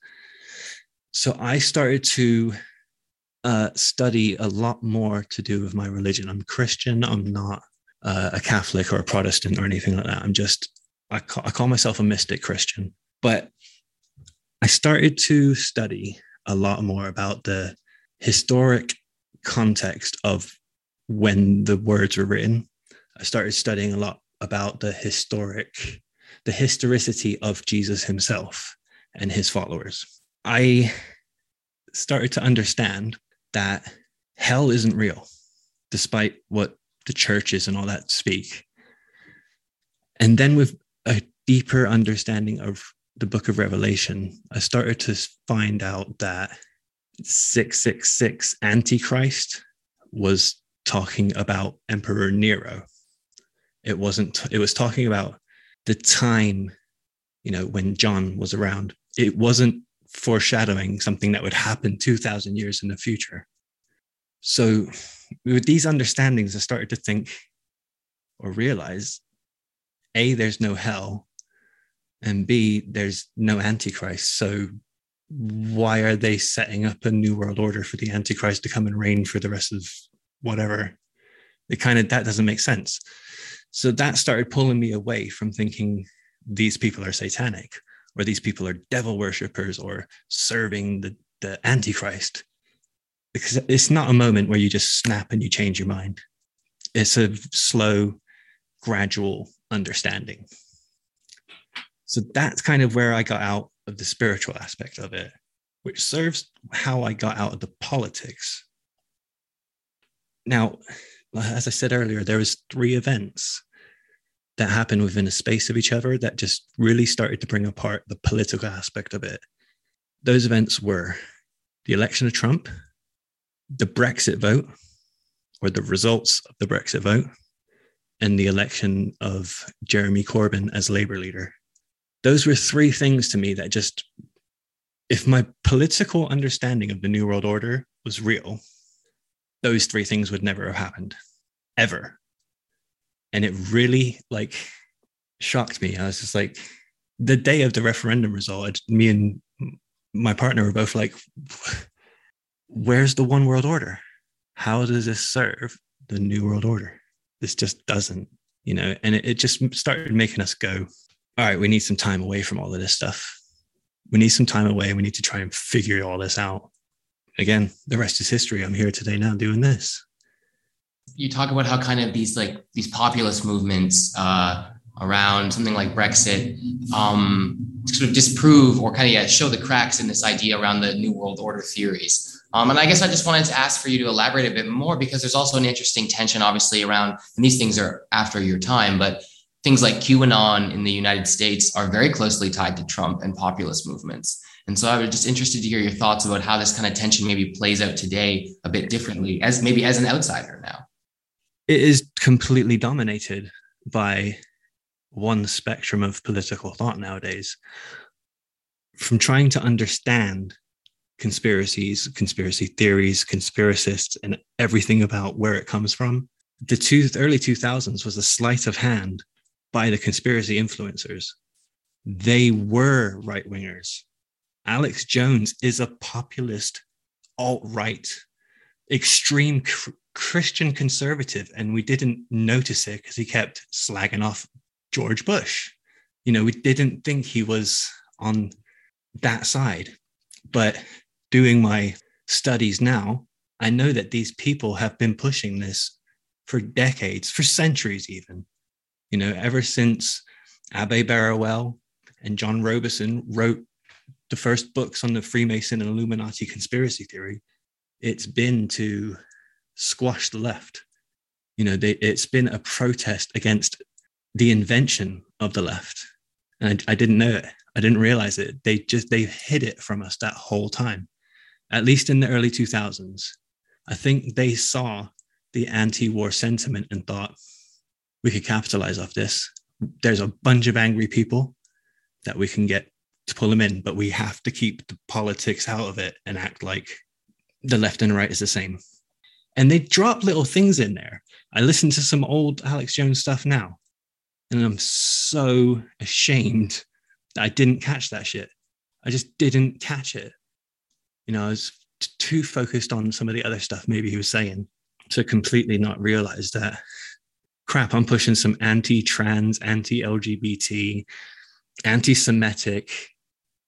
So I started to uh, study a lot more to do with my religion. I'm Christian. I'm not uh, a Catholic or a Protestant or anything like that. I'm just, I call, I call myself a mystic Christian. But I started to study a lot more about the historic context of when the words were written. I started studying a lot about the historic, the historicity of Jesus himself and his followers. I started to understand that hell isn't real, despite what the churches and all that speak. And then with a deeper understanding of the book of Revelation, I started to find out that 666 Antichrist was talking about Emperor Nero. It wasn't, it was talking about the time, you know, when John was around. It wasn't foreshadowing something that would happen 2000 years in the future. So with these understandings, I started to think or realize A, there's no hell, and B, there's no Antichrist. So why are they setting up a new world order for the Antichrist to come and reign for the rest of whatever? It kind of that doesn't make sense. So that started pulling me away from thinking these people are satanic. or these people are devil worshippers or serving the, the Antichrist. Because it's not a moment where you just snap and you change your mind. It's a slow, gradual understanding. So that's kind of where I got out of the spiritual aspect of it, which serves how I got out of the politics. Now, as I said earlier, there was three events that happened within a space of each other that just really started to bring apart the political aspect of it. Those events were the election of Trump, the Brexit vote, or the results of the Brexit vote, and the election of Jeremy Corbyn as Labour leader. Those were three things to me that just, if my political understanding of the New World Order was real, those three things would never have happened, ever and it really like shocked me. I was just like, the day of the referendum result, me and my partner were both like, where's the one world order? How does this serve the new world order? This just doesn't, you know, and it, it just started making us go, all right, we need some time away from all of this stuff. We need some time away. We need to try and figure all this out. Again, the rest is history. I'm here today now doing this you talk about how kind of these like these populist movements uh, around something like Brexit um, sort of disprove or kind of yeah, show the cracks in this idea around the New World Order theories. Um, and I guess I just wanted to ask for you to elaborate a bit more because there's also an interesting tension, obviously, around, and these things are after your time, but things like QAnon in the United States are very closely tied to Trump and populist movements. And so I was just interested to hear your thoughts about how this kind of tension maybe plays out today a bit differently, as maybe as an outsider now it is completely dominated by one spectrum of political thought nowadays. From trying to understand conspiracies, conspiracy theories, conspiracists, and everything about where it comes from, the two, early 2000s was a sleight of hand by the conspiracy influencers. They were right wingers. Alex Jones is a populist alt right, extreme Christian conservative, and we didn't notice it because he kept slagging off George Bush. You know, we didn't think he was on that side. But doing my studies now, I know that these people have been pushing this for decades, for centuries, even. You know, ever since Abbe Barruel and John Robison wrote the first books on the Freemason and Illuminati conspiracy theory, it's been to squash the left. You know, they, it's been a protest against the invention of the left. And I, I didn't know it. I didn't realize it. They just, they hid it from us that whole time, at least in the early 2000s. I think they saw the anti war sentiment and thought, we could capitalize off this. There's a bunch of angry people that we can get to pull them in, but we have to keep the politics out of it and act like the left and right is the same and they drop little things in there. I listen to some old Alex Jones stuff now, and I'm so ashamed that I didn't catch that shit. I just didn't catch it. You know, I was t- too focused on some of the other stuff maybe he was saying to completely not realize that crap, I'm pushing some anti trans, anti LGBT, anti Semitic.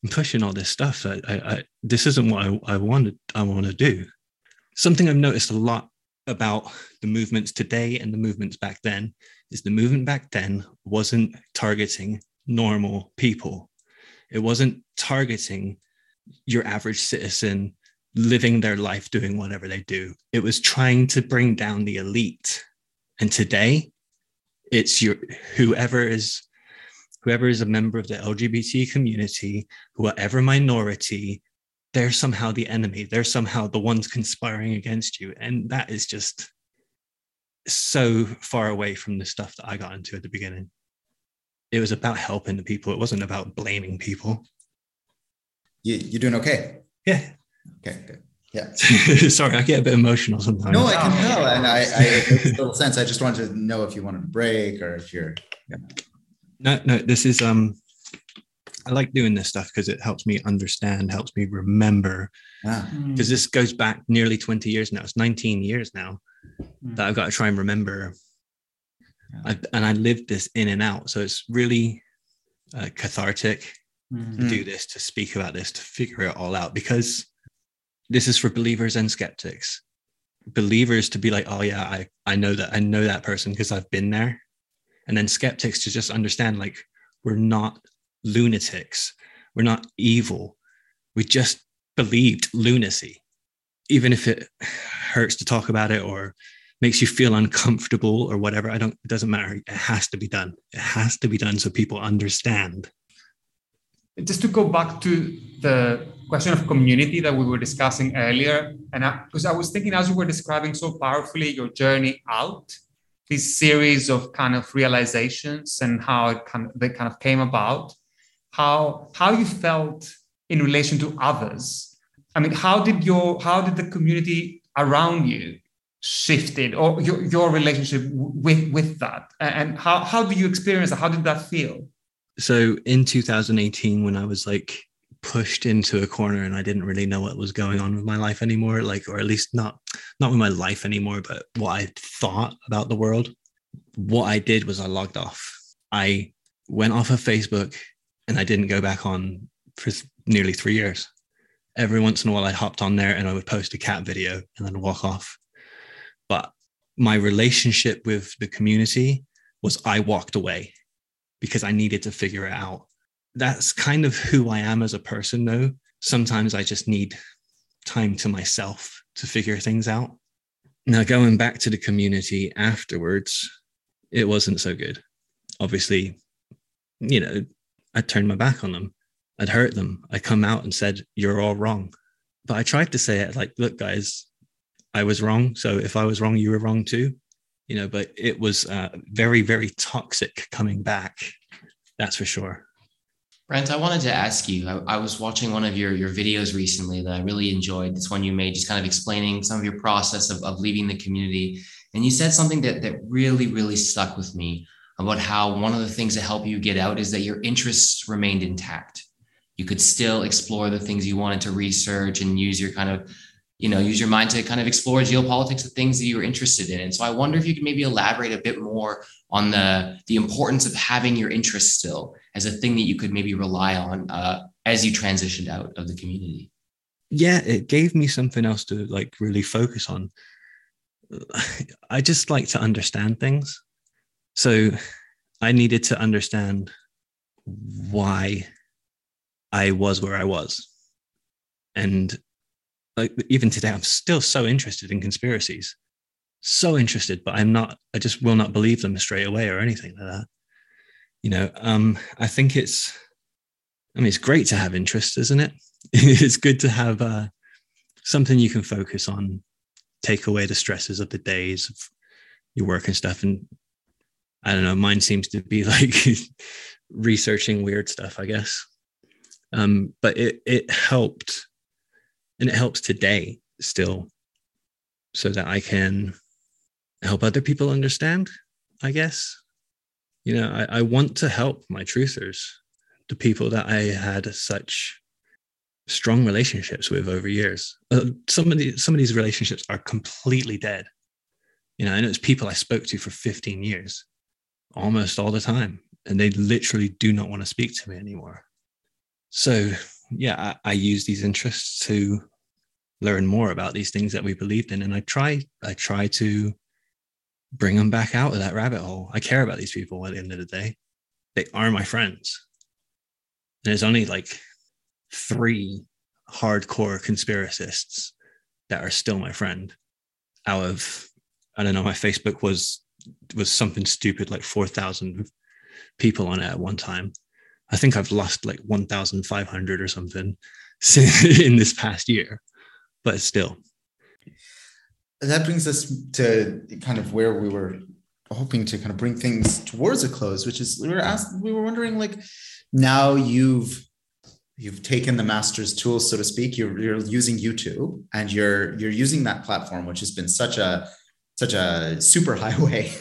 I'm pushing all this stuff. I, I, I, this isn't what I, I wanted. I want to do something I've noticed a lot about the movements today and the movements back then is the movement back then wasn't targeting normal people. It wasn't targeting your average citizen living their life doing whatever they do. It was trying to bring down the elite. And today, it's your whoever is whoever is a member of the LGBT community, whatever minority, they're somehow the enemy. They're somehow the ones conspiring against you. And that is just so far away from the stuff that I got into at the beginning. It was about helping the people, it wasn't about blaming people. You, you're doing okay? Yeah. Okay, good. Yeah. Sorry, I get a bit emotional sometimes. No, I can tell. And I, I it makes a little sense. I just wanted to know if you wanted to break or if you're. Yeah. No, no, this is um I like doing this stuff because it helps me understand, helps me remember. Because ah. mm. this goes back nearly 20 years now. It's 19 years now mm. that I've got to try and remember. Yeah. I, and I lived this in and out. So it's really uh, cathartic. mm. to do this, to speak about this, to figure it all out, because this is for believers and skeptics. Believers to be like, oh yeah, I, I know that I know that person because I've been there. And then skeptics to just understand like we're not lunatics, we're not evil. We just believed lunacy. Even if it hurts to talk about it or makes you feel uncomfortable or whatever, I don't it doesn't matter. It has to be done. It has to be done so people understand. Just to go back to the question of community that we were discussing earlier. And because I, I, was thinking, as you were describing so powerfully your journey out, this series of kind of realizations and how it kind of, they kind of came about, how how you felt in relation to others. I mean, how did your how did the community around you shifted or your, your relationship with with that? And how how do you experience that? How did that feel? So in 2018 when i was like pushed into a corner and I didn't really know what was going on with my life anymore, like, or at least not not with my life anymore, but what I thought about the world. What I did was I logged off. I went off of Facebook and I didn't go back on for nearly three years. Every once in a while, I hopped on there and I would post a cat video and then walk off. But my relationship with the community was I walked away because I needed to figure it out that's kind of who I am as a person, though. Sometimes I just need time to myself to figure things out. Now, going back to the community afterwards, it wasn't so good. Obviously, you know, I turned my back on them. I'd hurt them. I come out and said, You're all wrong. But I tried to say it like, Look, guys, I was wrong. So if I was wrong, you were wrong too. You know, but it was uh, very, very toxic coming back. That's for sure. Brent, I wanted to ask you. I, I, was watching one of your your videos recently that I really enjoyed. This one you made, just kind of explaining some of your process of, of leaving the community. And you said something that that really, really stuck with me about how one of the things that help you get out is that your interests remained intact. You could still explore the things you wanted to research and use your kind of you know use your mind to kind of explore geopolitics the things that you were interested in and so i wonder if you could maybe elaborate a bit more on the the importance of having your interests still as a thing that you could maybe rely on uh, as you transitioned out of the community? Yeah it gave me something else to like really focus on. I just like to understand things. So i needed to understand why i was where i was. And like even today i'm still so interested in conspiracies. So interested but i'm not i just will not believe them straight away or anything like that you know um i think it's i mean it's great to have interest isn't it? It's good to have uh something you can focus on take away the stresses of the days of your work and stuff. And i don't know mine seems to be like researching weird stuff i guess. Um but it it helped and it helps today still so that I can help other people understand, I guess. You know, I, I want to help my truthers, the people that I had such strong relationships with over years. Uh, some of these some of these relationships are completely dead. You know, and it's people I spoke to for 15 years, almost all the time, and they literally do not want to speak to me anymore. So yeah, I, I use these interests to learn more about these things that we believed in. And I try, I try to bring them back out of that rabbit hole. I care about these people at the end of the day. They are my friends. And there's only like three hardcore conspiracists that are still my friend out of I don't know, my Facebook was was something stupid like 4,000 people on it at one time. I think I've lost like 1,500 or something in this past year, but still. That brings us to kind of where we were hoping to kind of bring things towards a close, which is we were asked, we were wondering like now you've you've taken the master's tools, so to speak. You're, you're using YouTube and you're you're using that platform, which has been such a such a super highway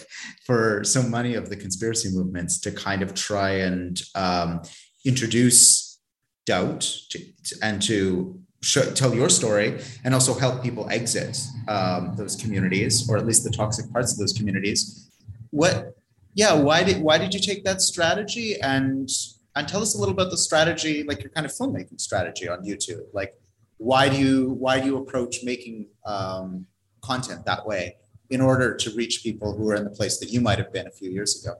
for so many of the conspiracy movements to kind of try and um, introduce doubt to, and to show, tell your story and also help people exit um, those communities or at least the toxic parts of those communities what yeah why did why did you take that strategy and and tell us a little about the strategy, like your kind of filmmaking strategy on YouTube. Like, why do you why do you approach making um, content that way in order to reach people who are in the place that you might have been a few years ago?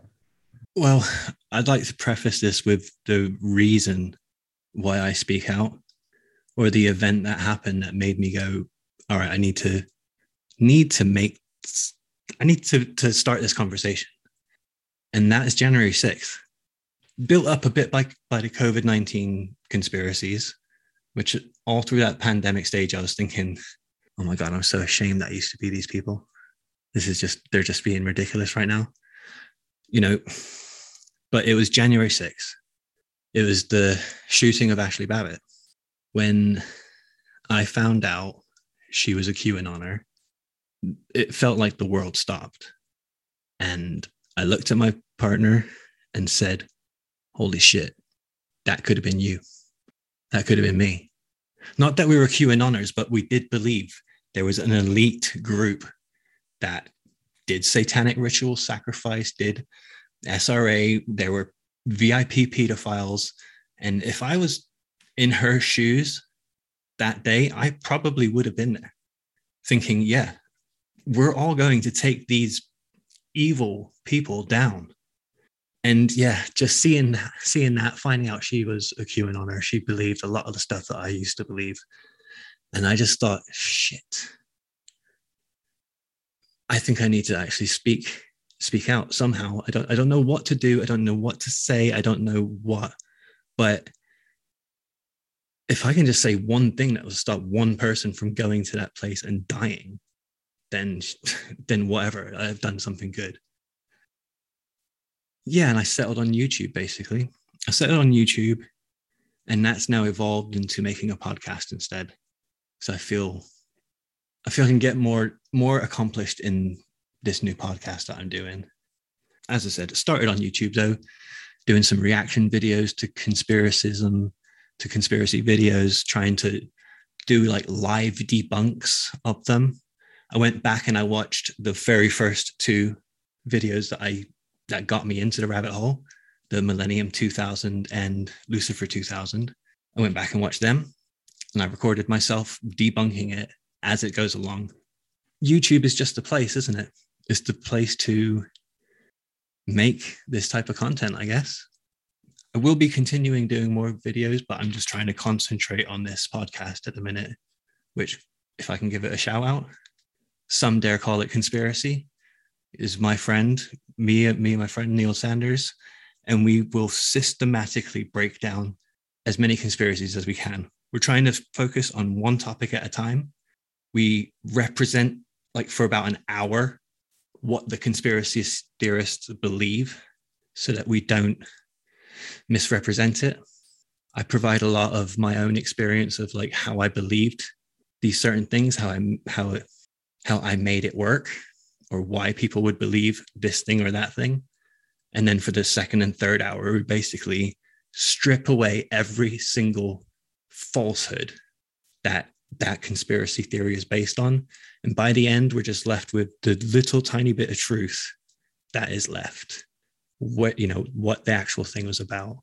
Well, I'd like to preface this with the reason why I speak out, or the event that happened that made me go, "All right, I need to need to make I need to to start this conversation," and that is January sixth built up a bit by, by the COVID 19 conspiracies, which all through that pandemic stage, I was thinking, oh my God, I'm so ashamed that I used to be these people. This is just, they're just being ridiculous right now. You know, but it was January 6th. It was the shooting of Ashley Babbitt. When I found out she was a QAnoner, it felt like the world stopped. And I looked at my partner and said, holy shit, that could have been you. That could have been me. Not that we were QAnoners, but we did believe there was an elite group that did satanic ritual sacrifice, did SRA, there were VIP pedophiles. And if I was in her shoes that day, I probably would have been there thinking, yeah, we're all going to take these evil people down and yeah, just seeing that, seeing that, finding out she was a QAnoner, she believed a lot of the stuff that I used to believe, and I just thought, shit, I think I need to actually speak speak out somehow. I don't I don't know what to do. I don't know what to say. I don't know what, but if I can just say one thing that will stop one person from going to that place and dying, then then whatever, I've done something good yeah, and I settled on YouTube basically. I settled on YouTube, and that's now evolved into making a podcast instead. So I feel, I feel I can get more more accomplished in this new podcast that I'm doing. As I said, it started on YouTube though, doing some reaction videos to conspiracism, to conspiracy videos, trying to do like live debunks of them. I went back and I watched the very first two videos that I that got me into the rabbit hole, the Millennium 2000 and Lucifer 2000. I went back and watched them and I recorded myself debunking it as it goes along. YouTube is just the place, isn't it? It's the place to make this type of content, I guess. I will be continuing doing more videos, but I'm just trying to concentrate on this podcast at the minute, which, if I can give it a shout out, some dare call it conspiracy, is my friend me, me and my friend Neil Sanders, and we will systematically break down as many conspiracies as we can. We're trying to focus on one topic at a time. We represent, like, for about an hour, what the conspiracy theorists believe so that we don't misrepresent it. I provide a lot of my own experience of like how I believed these certain things, how I how it, how I made it work, or why people would believe this thing or that thing. And then for the second and third hour, we basically strip away every single falsehood that that conspiracy theory is based on. And by the end, we're just left with the little tiny bit of truth that is left. What, you know, what the actual thing was about.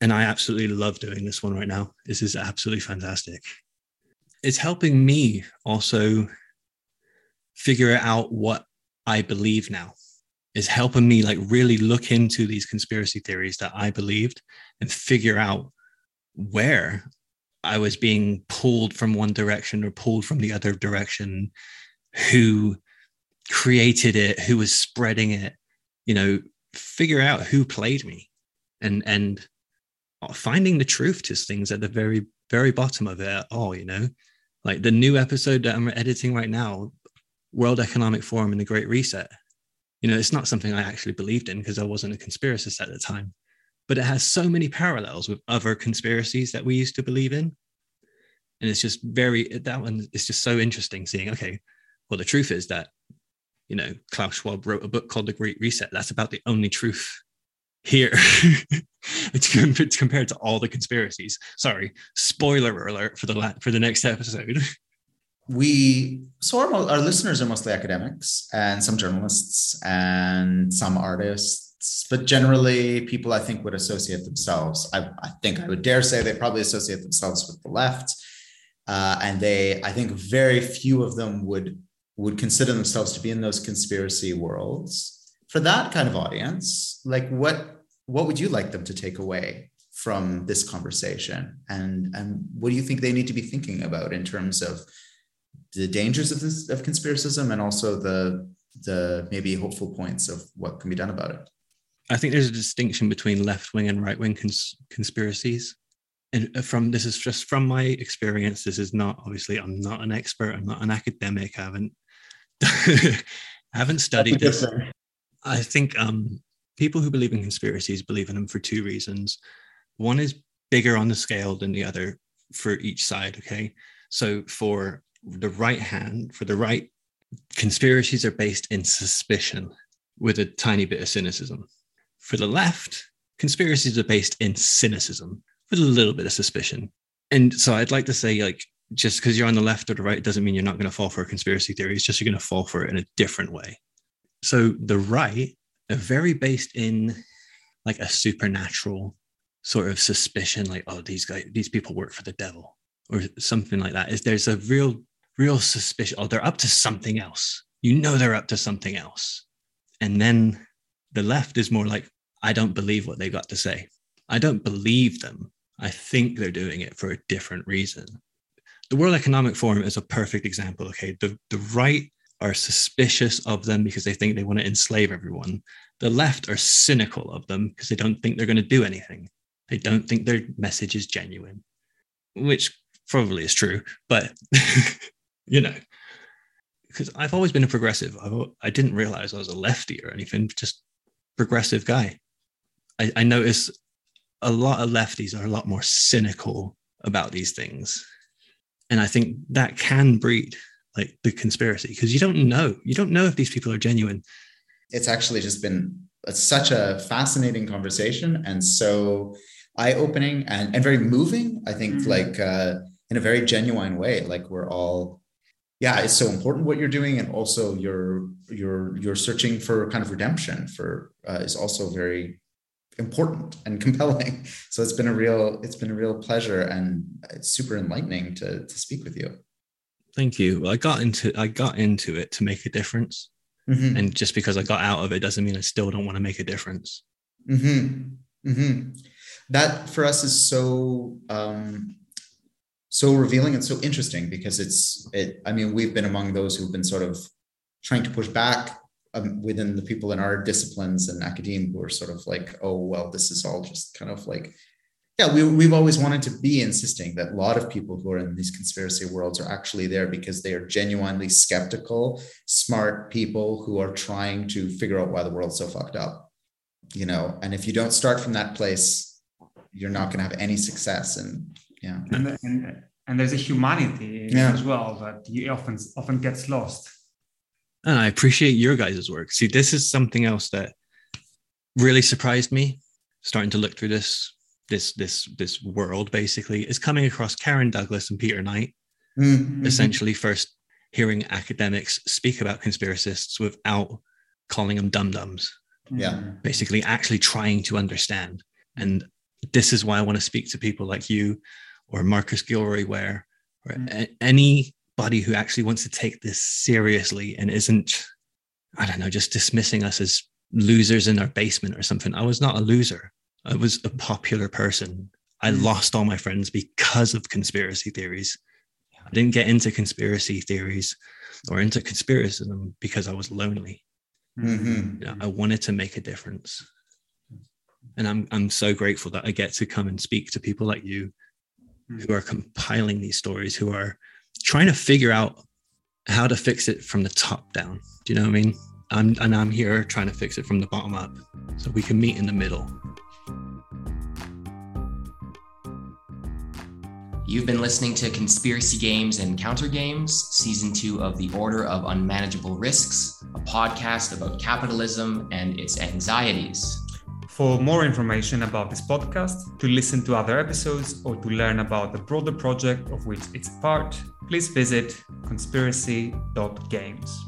And I absolutely love doing this one right now. This is absolutely fantastic. It's helping me also figure out what I believe now is helping me like really look into these conspiracy theories that I believed and figure out where I was being pulled from one direction or pulled from the other direction, who created it, who was spreading it, you know, figure out who played me and and finding the truth to things at the very very bottom of it all, you know. Like the new episode that I'm editing right now, World Economic Forum and the Great Reset. You know, it's not something I actually believed in because I wasn't a conspiracist at the time, but it has so many parallels with other conspiracies that we used to believe in. And it's just very, that one is just so interesting seeing, okay, well, the truth is that, you know, Klaus Schwab wrote a book called The Great Reset. That's about the only truth here. it's, compared to all the conspiracies. Sorry, spoiler alert for the la- for the next episode. we so our, our listeners are mostly academics and some journalists and some artists but generally, people I think would associate themselves. I, I think I would dare say they probably associate themselves with the left, uh, and they. I think very few of them would would consider themselves to be in those conspiracy worlds. For that kind of audience, like what what would you like them to take away from this conversation, and and what do you think they need to be thinking about in terms of the dangers of this of conspiracism and also the the maybe hopeful points of what can be done about it? I think there's a distinction between left wing and right wing cons- conspiracies. And uh, from this is just from my experience. This is not obviously I'm not an expert. I'm not an academic. I haven't I haven't studied this. I think um, people who believe in conspiracies believe in them for two reasons. One is bigger on the scale than the other for each side. Okay, so for the right hand, for the right, conspiracies are based in suspicion with a tiny bit of cynicism. For the left, conspiracies are based in cynicism with a little bit of suspicion. And so I'd like to say, like, just because you're on the left or the right doesn't mean you're not going to fall for a conspiracy theory. It's just you're going to fall for it in a different way. So the right are very based in like a supernatural sort of suspicion, like, oh, these guys, these people work for the devil or something like that. Is there's a real, real suspicion. Oh, they're up to something else. You know they're up to something else. And then the left is more like, I don't believe what they got to say. I don't believe them. I think they're doing it for a different reason the World Economic Forum is a perfect example. Okay, the, the right are suspicious of them because they think they want to enslave everyone. The left are cynical of them because they don't think they're going to do anything. They don't think their message is genuine, which probably is true, but you know, because I've always been a progressive. I've, I did not realize I was a lefty or anything, just progressive guy. I, I notice a lot of lefties are a lot more cynical about these things and i think that can breed like the conspiracy because you don't know. You don't know if these people are genuine. It's actually just been such a fascinating conversation and so eye-opening and, and very moving i think mm-hmm. like uh, in a very genuine way. Like we're all yeah it's so important what you're doing and also you're you're you're searching for kind of redemption for uh, is also very important and compelling. So it's been a real it's been a real pleasure and it's super enlightening to to speak with you. Thank you. Well, I got into I got into it to make a difference, mm-hmm. and just because I got out of it doesn't mean I still don't want to make a difference. Mm-hmm. Mm-hmm. That for us is so um, so revealing and so interesting because it's it. I mean, we've been among those who've been sort of trying to push back um, within the people in our disciplines and academia who are sort of like, oh, well, this is all just kind of like, yeah, we, we've always wanted to be insisting that a lot of people who are in these conspiracy worlds are actually there because they are genuinely skeptical, smart people who are trying to figure out why the world's so fucked up, you know. And if you don't start from that place, you're not going to have any success. And yeah, and, and, and there's a humanity yeah. as well that often often gets lost and I appreciate your guys' work. See, this is something else that really surprised me. Starting to look through this this this this world basically is coming across Karen Douglas and Peter Knight. Mm-hmm. Essentially, first hearing academics speak about conspiracists without calling them dum dums. Yeah, basically, actually trying to understand. And this is why I want to speak to people like you, or Marcus Gilroy Ware, or mm-hmm. any buddy who actually wants to take this seriously and isn't, I don't know, just dismissing us as losers in our basement or something. I was not a loser. I was a popular person. I mm. lost all my friends because of conspiracy theories. I didn't get into conspiracy theories or into conspiracism because I was lonely. Mm-hmm. You know, I wanted to make a difference. And I'm I'm so grateful that I get to come and speak to people like you who are compiling these stories, who are trying to figure out how to fix it from the top down. Do you know what I mean? I'm, and I'm here trying to fix it from the bottom up so we can meet in the middle. You've been listening to Conspiracy Games and Counter Games, season two of The Order of Unmanageable Risks, a podcast about capitalism and its anxieties. For more information about this podcast, to listen to other episodes, or to learn about the broader project of which it's part, please visit conspiracy.games.